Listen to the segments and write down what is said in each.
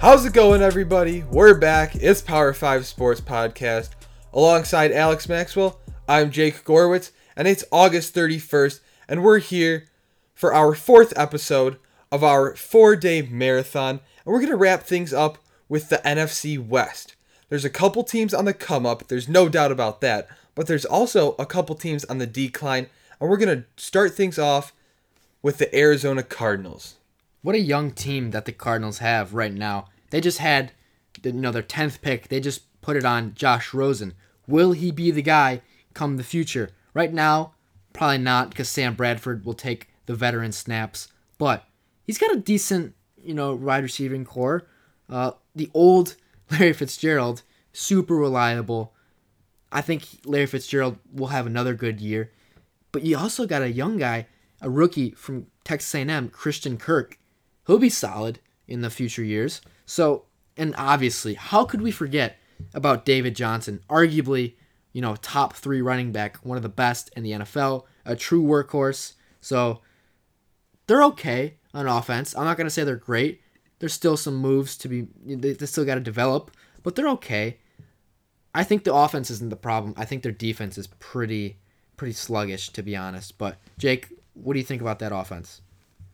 How's it going, everybody? We're back. It's Power 5 Sports Podcast. Alongside Alex Maxwell, I'm Jake Gorwitz, and it's August 31st, and we're here for our fourth episode of our four day marathon, and we're going to wrap things up with the NFC West. There's a couple teams on the come up, there's no doubt about that, but there's also a couple teams on the decline, and we're going to start things off with the Arizona Cardinals. What a young team that the Cardinals have right now. They just had, you know, their tenth pick. They just put it on Josh Rosen. Will he be the guy come the future? Right now, probably not, because Sam Bradford will take the veteran snaps. But he's got a decent, you know, wide receiving core. Uh, the old Larry Fitzgerald, super reliable. I think Larry Fitzgerald will have another good year. But you also got a young guy, a rookie from Texas A&M, Christian Kirk. He'll be solid in the future years. So, and obviously, how could we forget about David Johnson? Arguably, you know, top three running back, one of the best in the NFL, a true workhorse. So, they're okay on offense. I'm not to say they're great. There's still some moves to be, they, they still got to develop, but they're okay. I think the offense isn't the problem. I think their defense is pretty, pretty sluggish, to be honest. But, Jake, what do you think about that offense?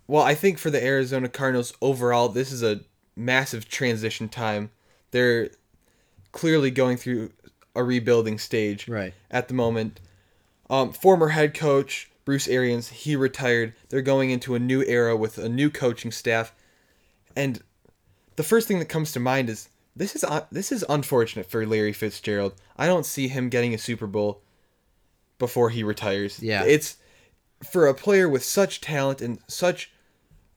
Well, I think for the Arizona Cardinals overall, this is a massive transition time. They're clearly going through a rebuilding stage Right. at the moment. Um, former head coach Bruce Arians, he retired. They're going into a new era with a new coaching staff, and the first thing that comes to mind is this is un- this is unfortunate for Larry Fitzgerald. I don't see him getting a Super Bowl before he retires. Yeah. it's for a player with such talent and such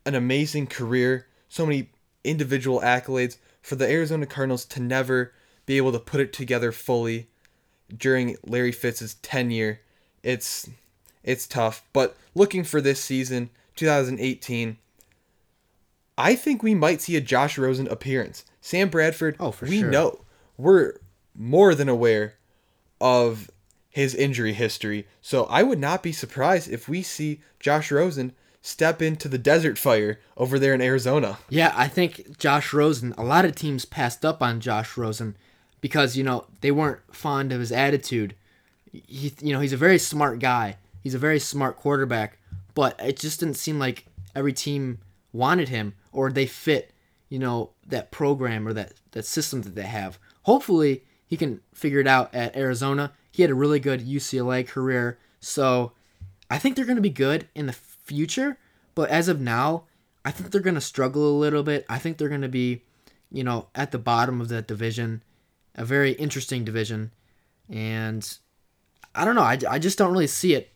an amazing career, so many individual accolades for the Arizona Cardinals to never be able to put it together fully during Larry Fitz's tenure. It's it's tough, but looking for this season, 2018, I think we might see a Josh Rosen appearance. Sam Bradford, Oh, for we sure. know we're more than aware of his injury history. So I would not be surprised if we see Josh Rosen step into the desert fire over there in Arizona. Yeah, I think Josh Rosen, a lot of teams passed up on Josh Rosen because, you know, they weren't fond of his attitude. He, you know, he's a very smart guy. He's a very smart quarterback, but it just didn't seem like every team wanted him or they fit, you know, that program or that, that system that they have. Hopefully, he can figure it out at Arizona. He had a really good UCLA career, so I think they're going to be good in the future, but as of now, I think they're going to struggle a little bit. I think they're going to be, you know, at the bottom of that division, a very interesting division. And I don't know. I, I just don't really see it,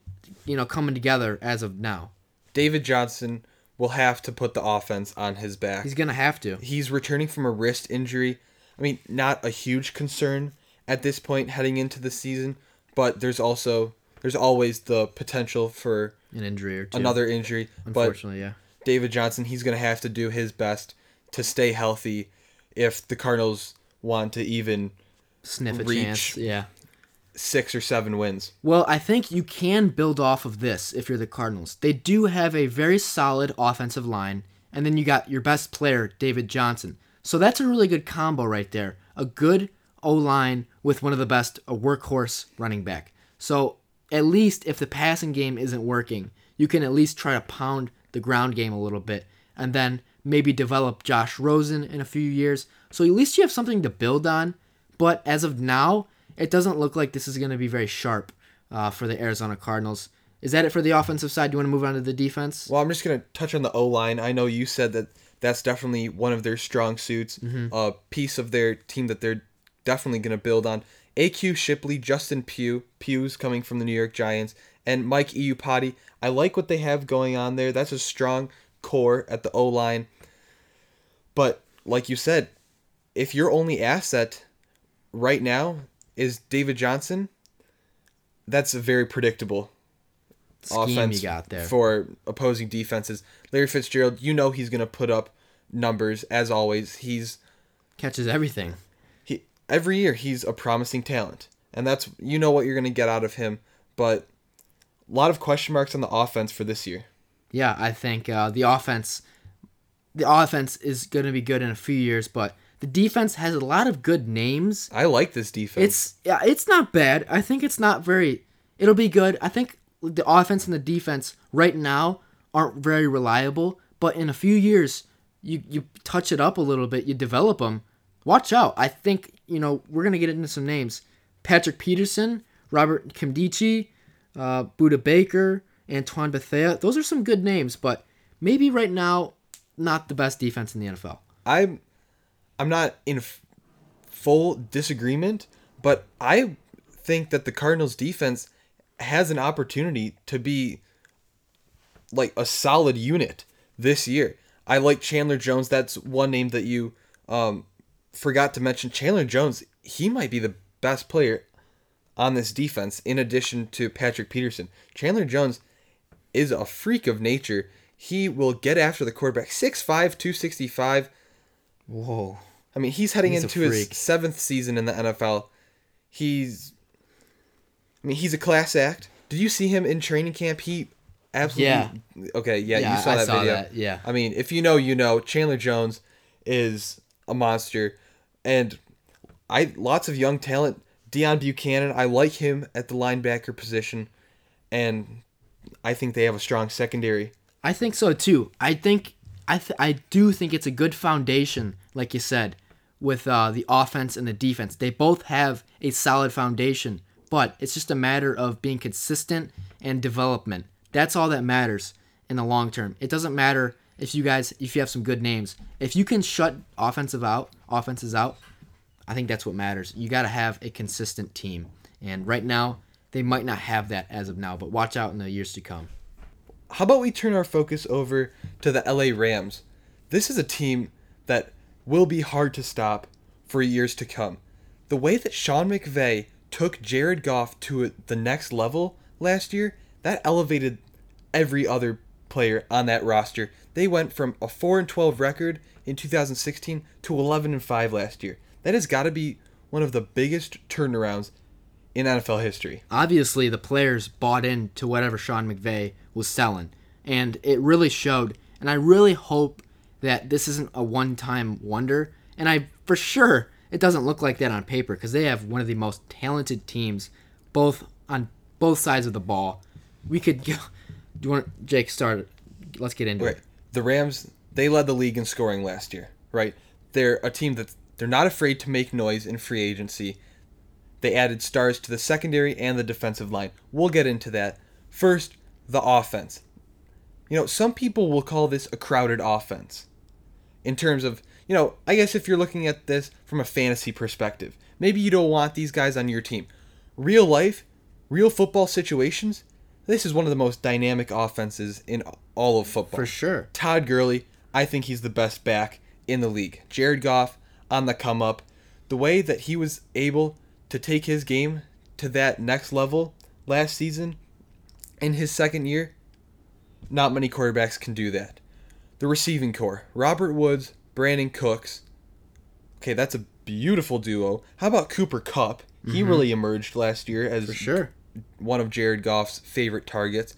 you know, coming together as of now. David Johnson will have to put the offense on his back. He's going to have to. He's returning from a wrist injury. I mean, not a huge concern at this point heading into the season, but there's also there's always the potential for An injury or two. another injury. But Unfortunately, yeah. David Johnson, he's going to have to do his best to stay healthy if the Cardinals want to even Sniff a chance. Yeah. six or seven wins. Well, I think you can build off of this if you're the Cardinals. They do have a very solid offensive line, and then you got your best player, David Johnson. So that's a really good combo right there. A good O line with one of the best, a workhorse running back. So at least if the passing game isn't working, you can at least try to pound the ground game a little bit, and then maybe develop Josh Rosen in a few years. So at least you have something to build on. But as of now, it doesn't look like this is going to be very sharp uh, for the Arizona Cardinals. Is that it for the offensive side? Do you want to move on to the defense? Well, I'm just going to touch on the O line. I know you said that that's definitely one of their strong suits, a piece of their team that they're definitely going to build on. AQ Shipley, Justin Pugh, Pugh's coming from the New York Giants, and Mike Iupati. I like what they have going on there. That's a strong core at the O line. But like you said, if your only asset right now is David Johnson, that's a very predictable Scheme offense you got there. for opposing defenses. Larry Fitzgerald, you know he's going to put up numbers as always. He's Catches everything. Every year he's a promising talent, and that's you know what you're going to get out of him. But a lot of question marks on the offense for this year. Yeah, I think uh, the offense the offense is going to be good in a few years, but the defense has a lot of good names. I like this defense. It's yeah, it's not bad. I think it's not very. It'll be good. I think the offense and the defense right now aren't very reliable, but in a few years, you you touch it up a little bit, you develop them. Watch out. I think you know we're gonna get into some names. Patrick Peterson, Robert Nkemdiche, uh, Budda Baker, Antoine Bethea. Those are some good names, but maybe right now not the best defense in the NFL. I'm I'm not in f- full disagreement, but I think that the Cardinals defense has an opportunity to be like a solid unit this year. I like Chandler Jones. That's one name that you um, forgot to mention. Chandler Jones, he might be the best player on this defense in addition to Patrick Peterson. Chandler Jones is a freak of nature. He will get after the quarterback. 6'5, 265. Whoa. I mean, he's heading He's into his seventh season in the NFL. He's, I mean, he's a class act. Did you see him in training camp? He absolutely. Okay, yeah, Yeah, you saw I that saw video. that, yeah. I mean, if you know, you know. Chandler Jones is a monster, and I lots of young talent. Deone Bucannon, I like him at the linebacker position, and I think they have a strong secondary. I think so too. I think I th- I do think it's a good foundation, like you said, with uh, the offense and the defense. They both have a solid foundation, but it's just a matter of being consistent and development. That's all that matters in the long term. It doesn't matter if you guys if you have some good names. If you can shut offensive out, offenses out, I think that's what matters. You got to have a consistent team. And right now, they might not have that as of now, but watch out in the years to come. how about we turn our focus over to the LA Rams? This is a team that will be hard to stop for years to come. The way that Sean McVay took Jared Goff to the next level last year, that elevated every other player on that roster. They went from a 4 and 12 record in 2016 to 11 and 5 last year. That has got to be one of the biggest turnarounds in NFL history. obviously the players bought into whatever Sean McVay was selling, and it really showed. And I really hope that this isn't a one-time wonder. And I for sure it doesn't look like that on paper because they have one of the most talented teams, both on both sides of the ball. We could go. Do you want Jake start? Let's get into it. The Rams, they led the league in scoring last year, right? They're a team that they're not afraid to make noise in free agency. They added stars to the secondary and the defensive line. We'll get into that. First, the offense. You know, some people will call this a crowded offense. In terms of, you know, I guess if you're looking at this from a fantasy perspective, maybe you don't want these guys on your team. Real life, real football situations, this is one of the most dynamic offenses in all of football. For sure. Todd Gurley, I think he's the best back in the league. Jared Goff on the come up. The way that he was able to take his game to that next level last season in his second year, not many quarterbacks can do that. The receiving core Robert Woods, Brandin Cooks. Okay, that's a beautiful duo. How about Cooper Kupp? He mm-hmm. really emerged last year as For sure. One of Jared Goff's favorite targets.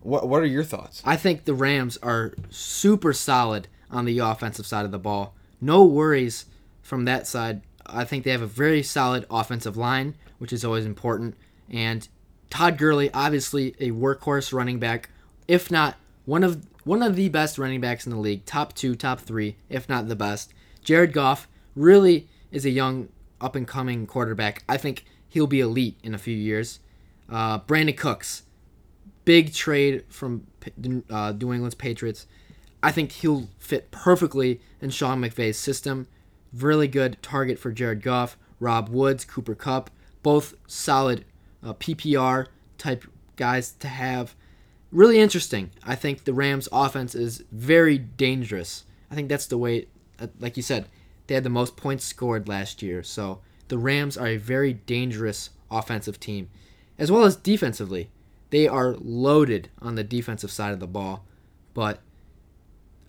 What What are your thoughts? I think the Rams are super solid on the offensive side of the ball. No worries from that side. I think they have a very solid offensive line, which is always important. And Todd Gurley, obviously a workhorse running back, if not one of one of the best running backs in the league, top two, top three, if not the best. Jared Goff really is a young, up and coming quarterback. I think he'll be elite in a few years. Uh, Brandin Cooks, big trade from uh, New England's Patriots. I think he'll fit perfectly in Sean McVay's system. Really good target for Jared Goff, Rob Woods, Cooper Kupp, both solid uh, PPR type guys to have. Really interesting. I think the Rams' offense is very dangerous. I think that's the way, uh, like you said, they had the most points scored last year. So the Rams are a very dangerous offensive team, as well as defensively. They are loaded on the defensive side of the ball, but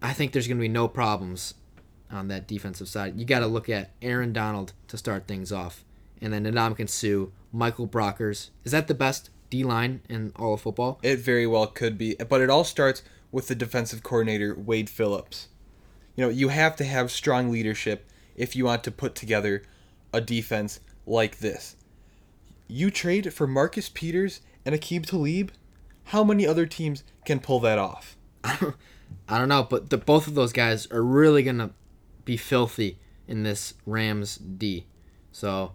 I think there's going to be no problems on that defensive side. You got to look at Aaron Donald to start things off, and then Ndamukong Suh, Michael Brockers. Is that the best D line in all of football? It very well could be, but it all starts with the defensive coordinator Wade Phillips. You know, you have to have strong leadership if you want to put together a defense like this. You trade for Marcus Peters and Aqib Talib. How many other teams can pull that off? I don't know, but the, both of those guys are really gonna be filthy in this Rams D. So,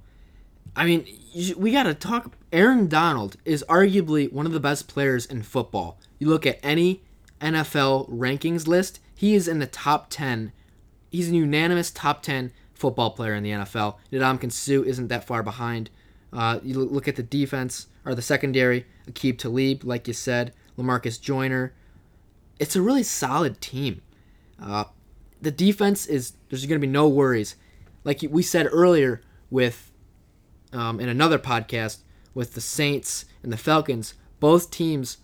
I mean, we gotta talk. Aaron Donald is arguably one of the best players in football. You look at any NFL rankings list, he is in the top ten. He's a unanimous top ten football player in the NFL. Ndamukong Suh isn't that far behind. Uh, you look- look at the defense or the secondary. Aqib Talib, like you said, Lamarcus Joyner it's a really solid team. Uh, the defense is there's going to be no worries. Like we said earlier with um, in another podcast with the Saints and the Falcons, both teams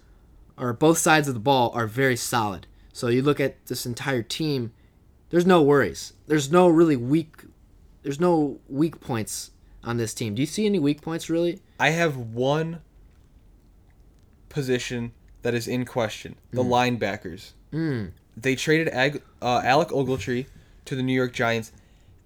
or both sides of the ball are very solid. So you look at this entire team, there's no worries. There's no really weak there's no weak points on this team. Do you see any weak points really? I have one position that is in question: the linebackers. They traded Ag- uh, Alec Ogletree to the New York Giants,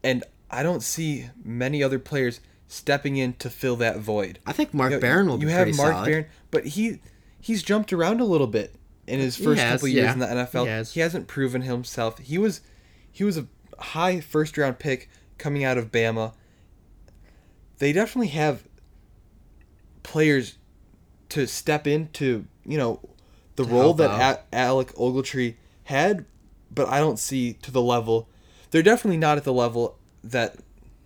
and I don't see many other players stepping in to fill that void. I think Mark You know, Barron will you be have Mark solid. Barron, but he he's jumped around a little bit in his first has, couple years yeah. in the NFL. He has. He hasn't proven himself. He was he was a high first round pick coming out of Bama. They definitely have players to step into, you know, the role that. A- Alec Ogletree had, but I don't see to the level. They're definitely not at the level that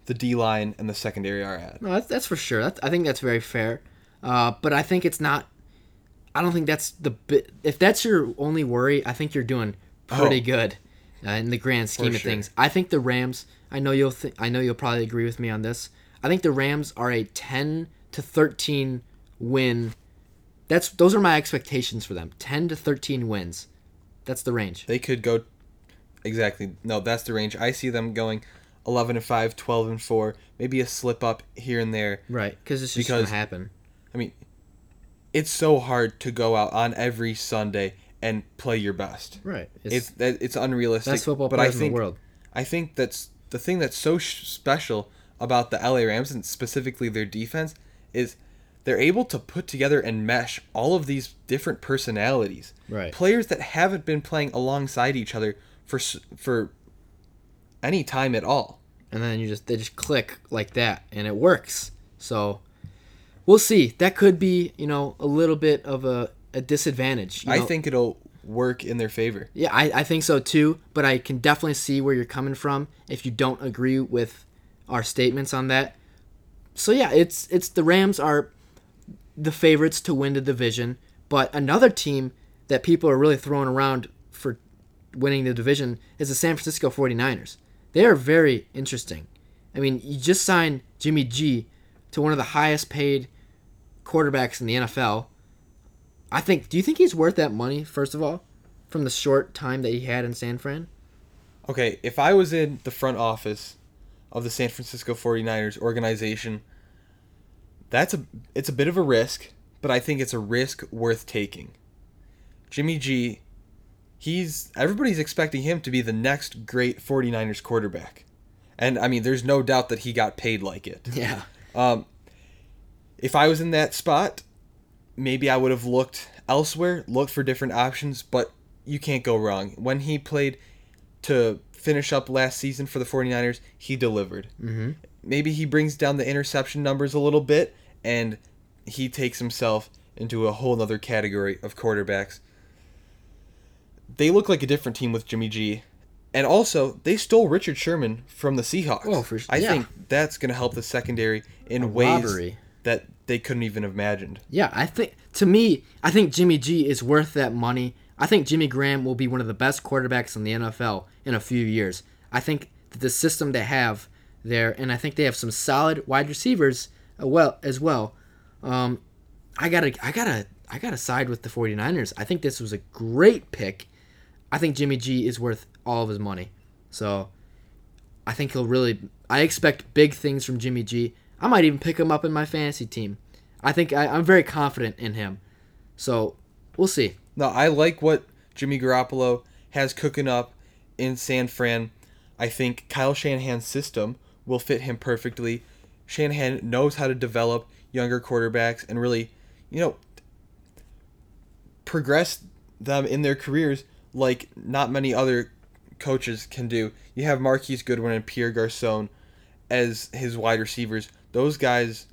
the D line and the secondary are at. No, that's, that's for sure. That's, I think that's very fair. Uh, but I think it's not. I don't think that's the bit. If that's your only worry, I think you're doing pretty Oh. good uh, in the grand scheme of sure. things. I think the Rams. I know you'll. Th- I know you'll probably agree with me on this. I think the Rams are a 10 to 13 win. That's those are my expectations for them. 10 to 13 wins. That's the range. They could go exactly. No, that's the range. I see them going 11 and 5, 12 and 4, maybe a slip up here and there. Right, because it's just Because- gonna happen. I mean, it's so hard to go out on every Sunday and play your best. Right. It's that it's unrealistic. best football but I think in the world. I think that's the thing that's so sh- special about the LA Rams and specifically their defense is they're able to put together and mesh all of these different personalities. Right. Players that haven't been playing alongside each other for for any time at all. and then you just they just click like that and it works so we'll see that could be you know a little bit of a, a disadvantage I know? think it'll work in their favor. yeah I, I think so too but i can definitely see where you're coming from if you don't agree with our statements on that so yeah it's it's the rams are the favorites to win the division but another team that people are really throwing around for winning the division is the san francisco 49ers they are very interesting i mean you just signed jimmy g to one of the highest paid quarterbacks in the nfl i think do you think he's worth that money first of all from the short time that he had in san fran Okay, if I was in the front office of the San Francisco 49ers organization, that's a it's a bit of a risk, but I think it's a risk worth taking. Jimmy G, he's everybody's expecting him to be the next great 49ers quarterback. And I mean, there's no doubt that he got paid like it. yeah Um, if I was in that spot, maybe I would have looked elsewhere, looked for different options, but you can't go wrong. When he played to finish up last season for the 49ers, he delivered. Mm-hmm. Maybe he brings down the interception numbers a little bit, and he takes himself into a whole other category of quarterbacks. They look like a different team with Jimmy G. And also, they stole Richard Sherman from the Seahawks. Oh, for- I yeah. think that's going to help the secondary in ways robbery. That they couldn't even have imagined. Yeah, I think to me, I think Jimmy G is worth that money. I think Jimmy Graham will be one of the best quarterbacks in the NFL in a few years. I think that the system they have there, and I think they have some solid wide receivers uh, well as well. Um, I gotta, I gotta, I gotta side with the 49ers. I think this was a great pick. I think Jimmy G is worth all of his money. So I think he'll really. I expect big things from Jimmy G. I might even pick him up in my fantasy team. I think I, I'm very confident in him. So we'll see. No, I like what Jimmy Garoppolo has cooking up in San Fran, I think Kyle Shanahan's system will fit him perfectly. Shanahan knows how to develop younger quarterbacks and really, you know, progress them in their careers like not many other coaches can do. You have Marquise Goodwin and Pierre Garcon as his wide receivers. Those guys,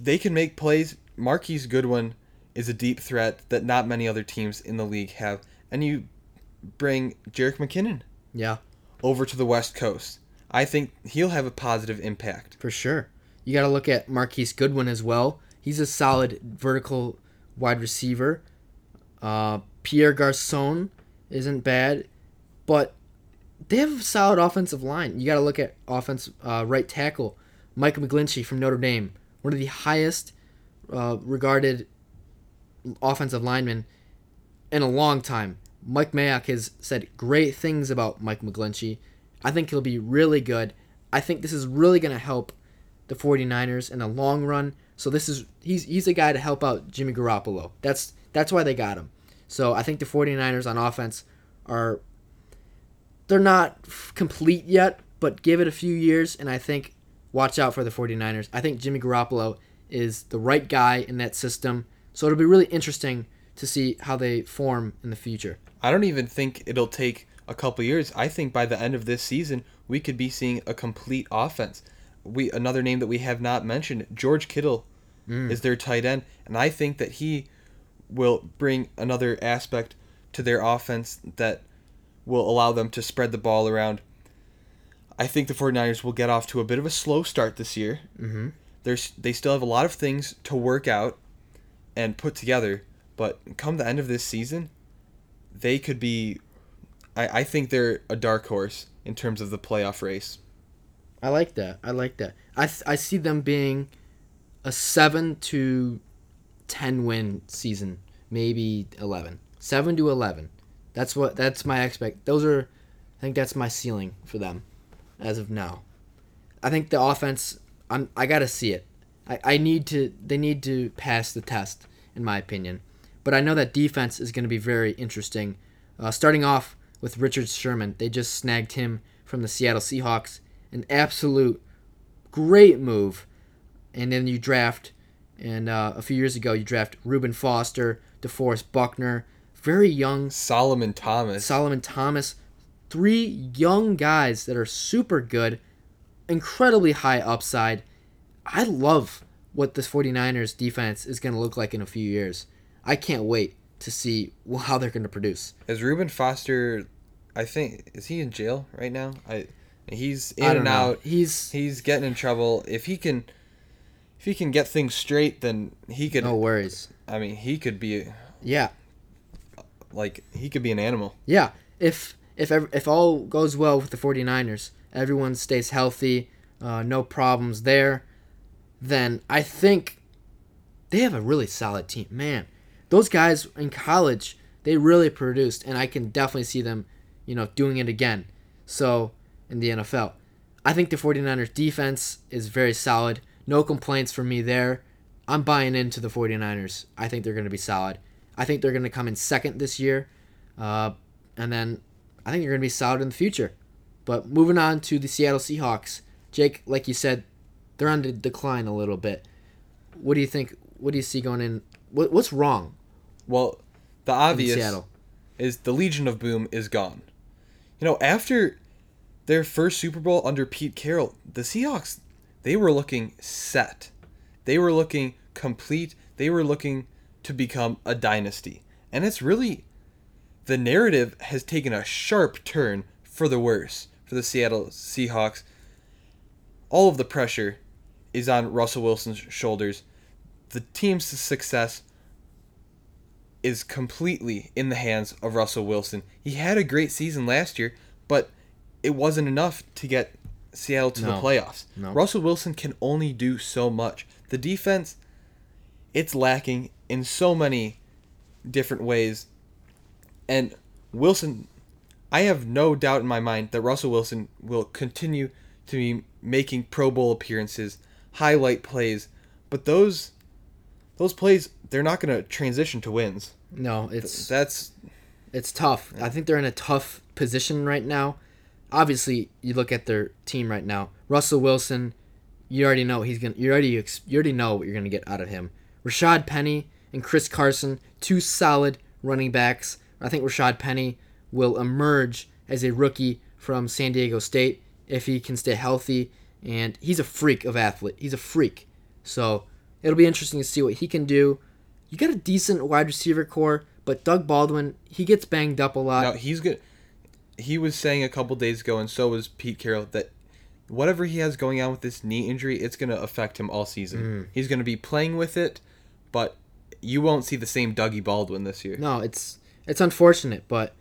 they can make plays. Marquise Goodwin is a deep threat that not many other teams in the league have. And you bring Jerick McKinnon Yeah, over to the West Coast. I think he'll have a positive impact. for sure. You got to look at Marquise Goodwin as well. He's a solid vertical wide receiver. Uh, Pierre Garcon isn't bad, but they have a solid offensive line. You got to look at offense uh, right tackle Mike McGlinchey from Notre Dame, one of the highest uh, regarded offensive linemen in a long time. Mike Mayock has said great things about Mike McGlinchey. I think he'll be really good. I think this is really going to help the 49ers in the long run. So this is he's he's a guy to help out Jimmy Garoppolo. That's that's why they got him. So I think the 49ers on offense are they're not complete yet, but give it a few years and I think watch out for the 49ers. I think Jimmy Garoppolo is the right guy in that system. So it'll be really interesting to see how they form in the future. I don't even think it'll take a couple years. I think by the end of this season, we could be seeing a complete offense. We another name that we have not mentioned, George Kittle, mm. is their tight end, and I think that he will bring another aspect to their offense that will allow them to spread the ball around. I think the 49ers will get off to a bit of a slow start this year. Mm-hmm. There's they still have a lot of things to work out and put together, but come the end of this season, they could be I, I think they're a dark horse in terms of the playoff race. I like that. I like that. I, I see them being a 7 to 10 win season, maybe 11. 7 to 11. That's what that's my expect. Those are I think that's my ceiling for them as of now. I think the offense I'm I got to see it. I, I need to they need to pass the test in my opinion. But I know that defense is going to be very interesting. Uh, starting off with Richard Sherman, they just snagged him from the Seattle Seahawks. An absolute great move. And then you draft, and uh, a few years ago you draft Reuben Foster, DeForest Buckner, very young Solomon Thomas. Solomon Thomas, three young guys that are super good, incredibly high upside. I love what this 49ers defense is going to look like in a few years. I can't wait to see how they're going to produce. Is Reuben Foster I think is he in jail right now? I he's in I and know. out. He's He's getting in trouble. If he can if he can get things straight then he could no worries. I mean, he could be Yeah, like he could be an animal. yeah. If if if all goes well with the 49ers, everyone stays healthy, uh, no problems there, then I think they have a really solid team. Man, those guys in college, they really produced, and I can definitely see them, you know, doing it again. So in the NFL, I think the 49ers defense is very solid. No complaints from me there. I'm buying into the 49ers. I think they're going to be solid. I think they're going to come in second this year. Uh, and then I think they're going to be solid in the future. But moving on to the Seattle Seahawks. Jake, like you said, they're on the decline a little bit. What do you think? What do you see going in? What, what's wrong Well, the obvious is the Legion of Boom is gone. You know, after their first Super Bowl under Pete Carroll, the Seahawks they were looking set. They were looking complete. They were looking to become a dynasty. And it's really the narrative has taken a sharp turn for the worse for the Seattle Seahawks. All of the pressure is on Russell Wilson's shoulders. The team's success is completely in the hands of Russell Wilson. He had a great season last year, but it wasn't enough to get Seattle to the playoffs. No. Russell Wilson can only do so much. The defense, it's lacking in so many different ways. And Wilson, I have no doubt in my mind that Russell Wilson will continue to be making Pro Bowl appearances, highlight plays, but those those plays they're not going to transition to wins. No, it's That's it's tough. I think they're in a tough position right now, obviously you look at their team right now. Russell Wilson, you already know he's gonna. You already you already know what you're gonna get out of him. Rashad Penny and Chris Carson, two solid running backs. I think Rashad Penny will emerge as a rookie from San Diego State if he can stay healthy. And he's a freak of athlete. He's a freak. So it'll be interesting to see what he can do. You got a decent wide receiver core, but Doug Baldwin, he gets banged up a lot. Now he's good. He was saying a couple days ago, and so was Pete Carroll, that whatever he has going on with this knee injury, it's going to affect him all season. Mm. He's going to be playing with it, but you won't see the same Dougie Baldwin this year. No, it's it's unfortunate, but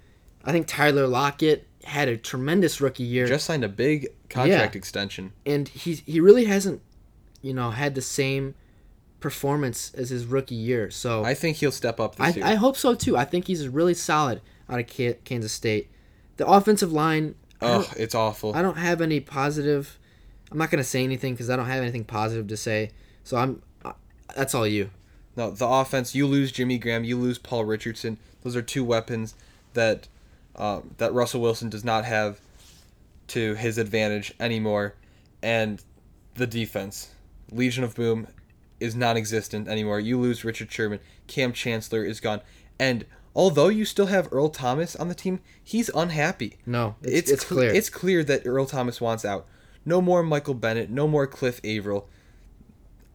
I think Tyler Lockett had a tremendous rookie year. Just signed a big contract Yeah. extension. and he he really hasn't, you know, had the same performance as his rookie year. So I think he'll step up this I, year. I hope so too. I think he's really solid out of Ka- Kansas State. The offensive line, oh, it's awful. I don't have any positive. I'm not gonna say anything because I don't have anything positive to say. So I'm. That's all you. No, the offense. You lose Jimmy Graham. You lose Paul Richardson. Those are two weapons that um, that Russell Wilson does not have to his advantage anymore. And the defense, Legion of Boom, is non-existent anymore. You lose Richard Sherman. Kam Chancellor is gone. And although you still have Earl Thomas on the team, he's unhappy. No, it's, it's, cle- clear. It's clear that Earl Thomas wants out. No more Michael Bennett. No more Cliff Avril.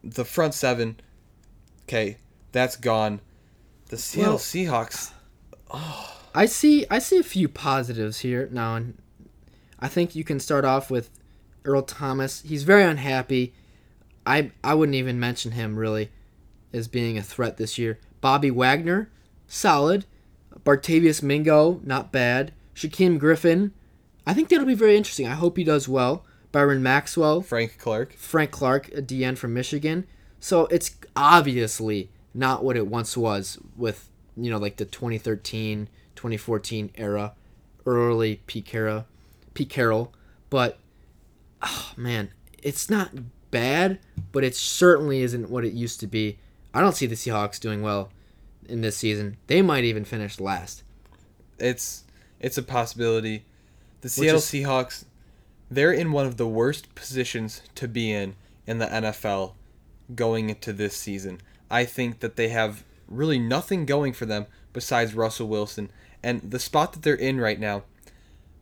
The front seven, okay, that's gone. The Seattle Well- Seahawks. I see I see a few positives here now and I think you can start off with Earl Thomas. He's very unhappy. I I wouldn't even mention him really as being a threat this year. Bobby Wagner, solid. Barkevious Mingo, not bad. Shaquem Griffin, I think that'll be very interesting. I hope he does well. Byron Maxwell, Frank Clark. Frank Clark, a DN from Michigan. So it's obviously not what it once was with, you know, like the 2013, 2014 era, early Pete Carroll, Pete Carroll. But, oh, man, it's not bad, but it certainly isn't what it used to be. I don't see the Seahawks doing well in this season. They might even finish last. It's it's a possibility. The Seattle is- Seahawks, they're in one of the worst positions to be in in the NFL going into this season. I think that they have really nothing going for them besides Russell Wilson. And the spot that they're in right now,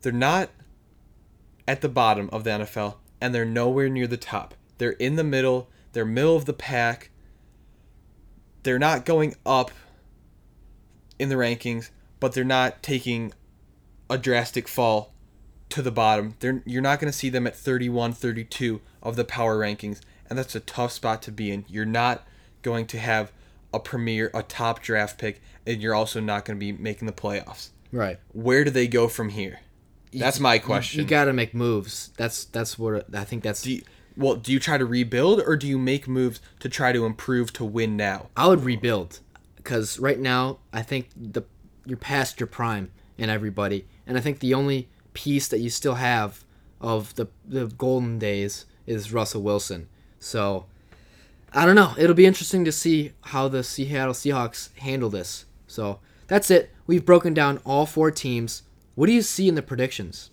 they're not at the bottom of the NFL and they're nowhere near the top. They're in the middle, they're middle of the pack. They're not going up in the rankings, but they're not taking a drastic fall to the bottom. They're you're not going to see them at 31, 32 of the power rankings, and that's a tough spot to be in. You're not going to have a premier, a top draft pick, and you're also not going to be making the playoffs. Right. Where do they go from here? That's my question. You, got to make moves. That's that's what I think that's do you, well, do you try to rebuild or do you make moves to try to improve to win now? I would rebuild because right now I think the you're past your prime in everybody, and I think the only piece that you still have of the the golden days is Russell Wilson. So I don't know. It'll be interesting to see how the Seattle Seahawks handle this. So that's it. We've broken down all four teams. What do you see in the predictions?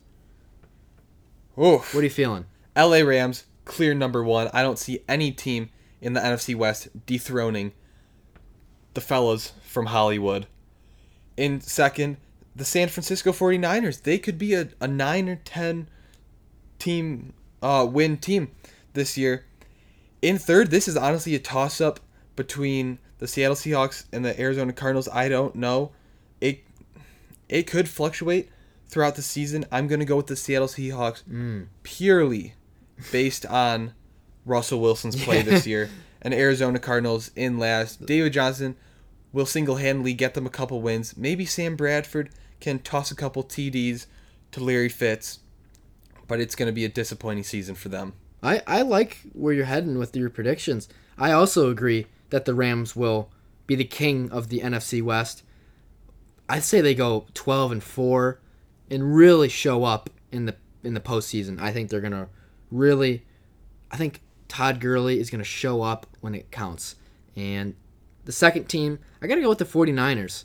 Oof. What are you feeling? LA Rams, clear number one. I don't see any team in the NFC West dethroning the fellas from Hollywood. In second, the San Francisco 49ers. They could be a, a 9 or 10 team uh, win team this year. In third, this is honestly a toss up between the Seattle Seahawks and the Arizona Cardinals. I don't know. It it could fluctuate throughout the season. I'm going to go with the Seattle Seahawks mm. purely based on Russell Wilson's play this year. And Arizona Cardinals in last. David Johnson will single handedly get them a couple wins. Maybe Sam Bradford can toss a couple TDs to Larry Fitz, but it's going to be a disappointing season for them. I, I like where you're heading with your predictions. I also agree that the Rams will be the king of the NFC West. I'd say they go 12 and 4 and really show up in the in the postseason. I think they're going to really I think Todd Gurley is going to show up when it counts. And the second team, I got to go with the 49ers.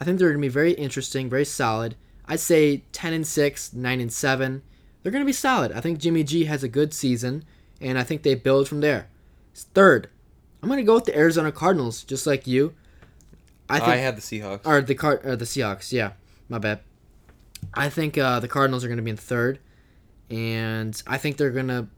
I think they're going to be very interesting, very solid. I'd say 10 and 6, 9 and 7. They're going to be solid. I think Jimmy G has a good season, and I think they build from there. Third, I'm going to go with the Arizona Cardinals, just like you. I, think, I had the Seahawks. Or the Car- or the Seahawks, yeah. My bad. I think uh, the Cardinals are going to be in third, and I think they're going to.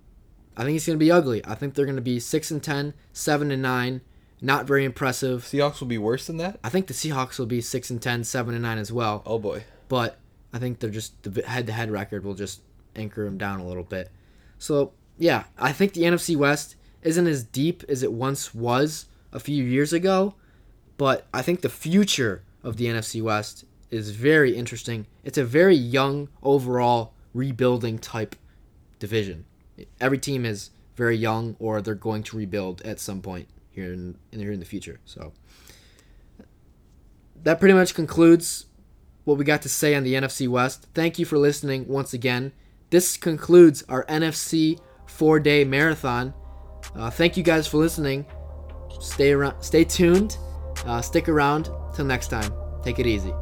I think it's going to be ugly. I think they're going to be six and 10, 7 and nine. Not very impressive. Seahawks will be worse than that. I think the Seahawks will be six and 10, 7 and nine as well. Oh boy. But I think they're just the head-to-head record will just anchor them down a little bit. So yeah, I think the NFC West isn't as deep as it once was a few years ago, but I think the future of the NFC West is very interesting. It's a very young overall rebuilding type division. Every team is very young or they're going to rebuild at some point here in, here in the future. So that pretty much concludes what we got to say on the NFC West. Thank you for listening once again. This concludes our NFC four day marathon. Uh, thank you guys for listening. Stay around, stay tuned, uh, stick around. Till next time, take it easy.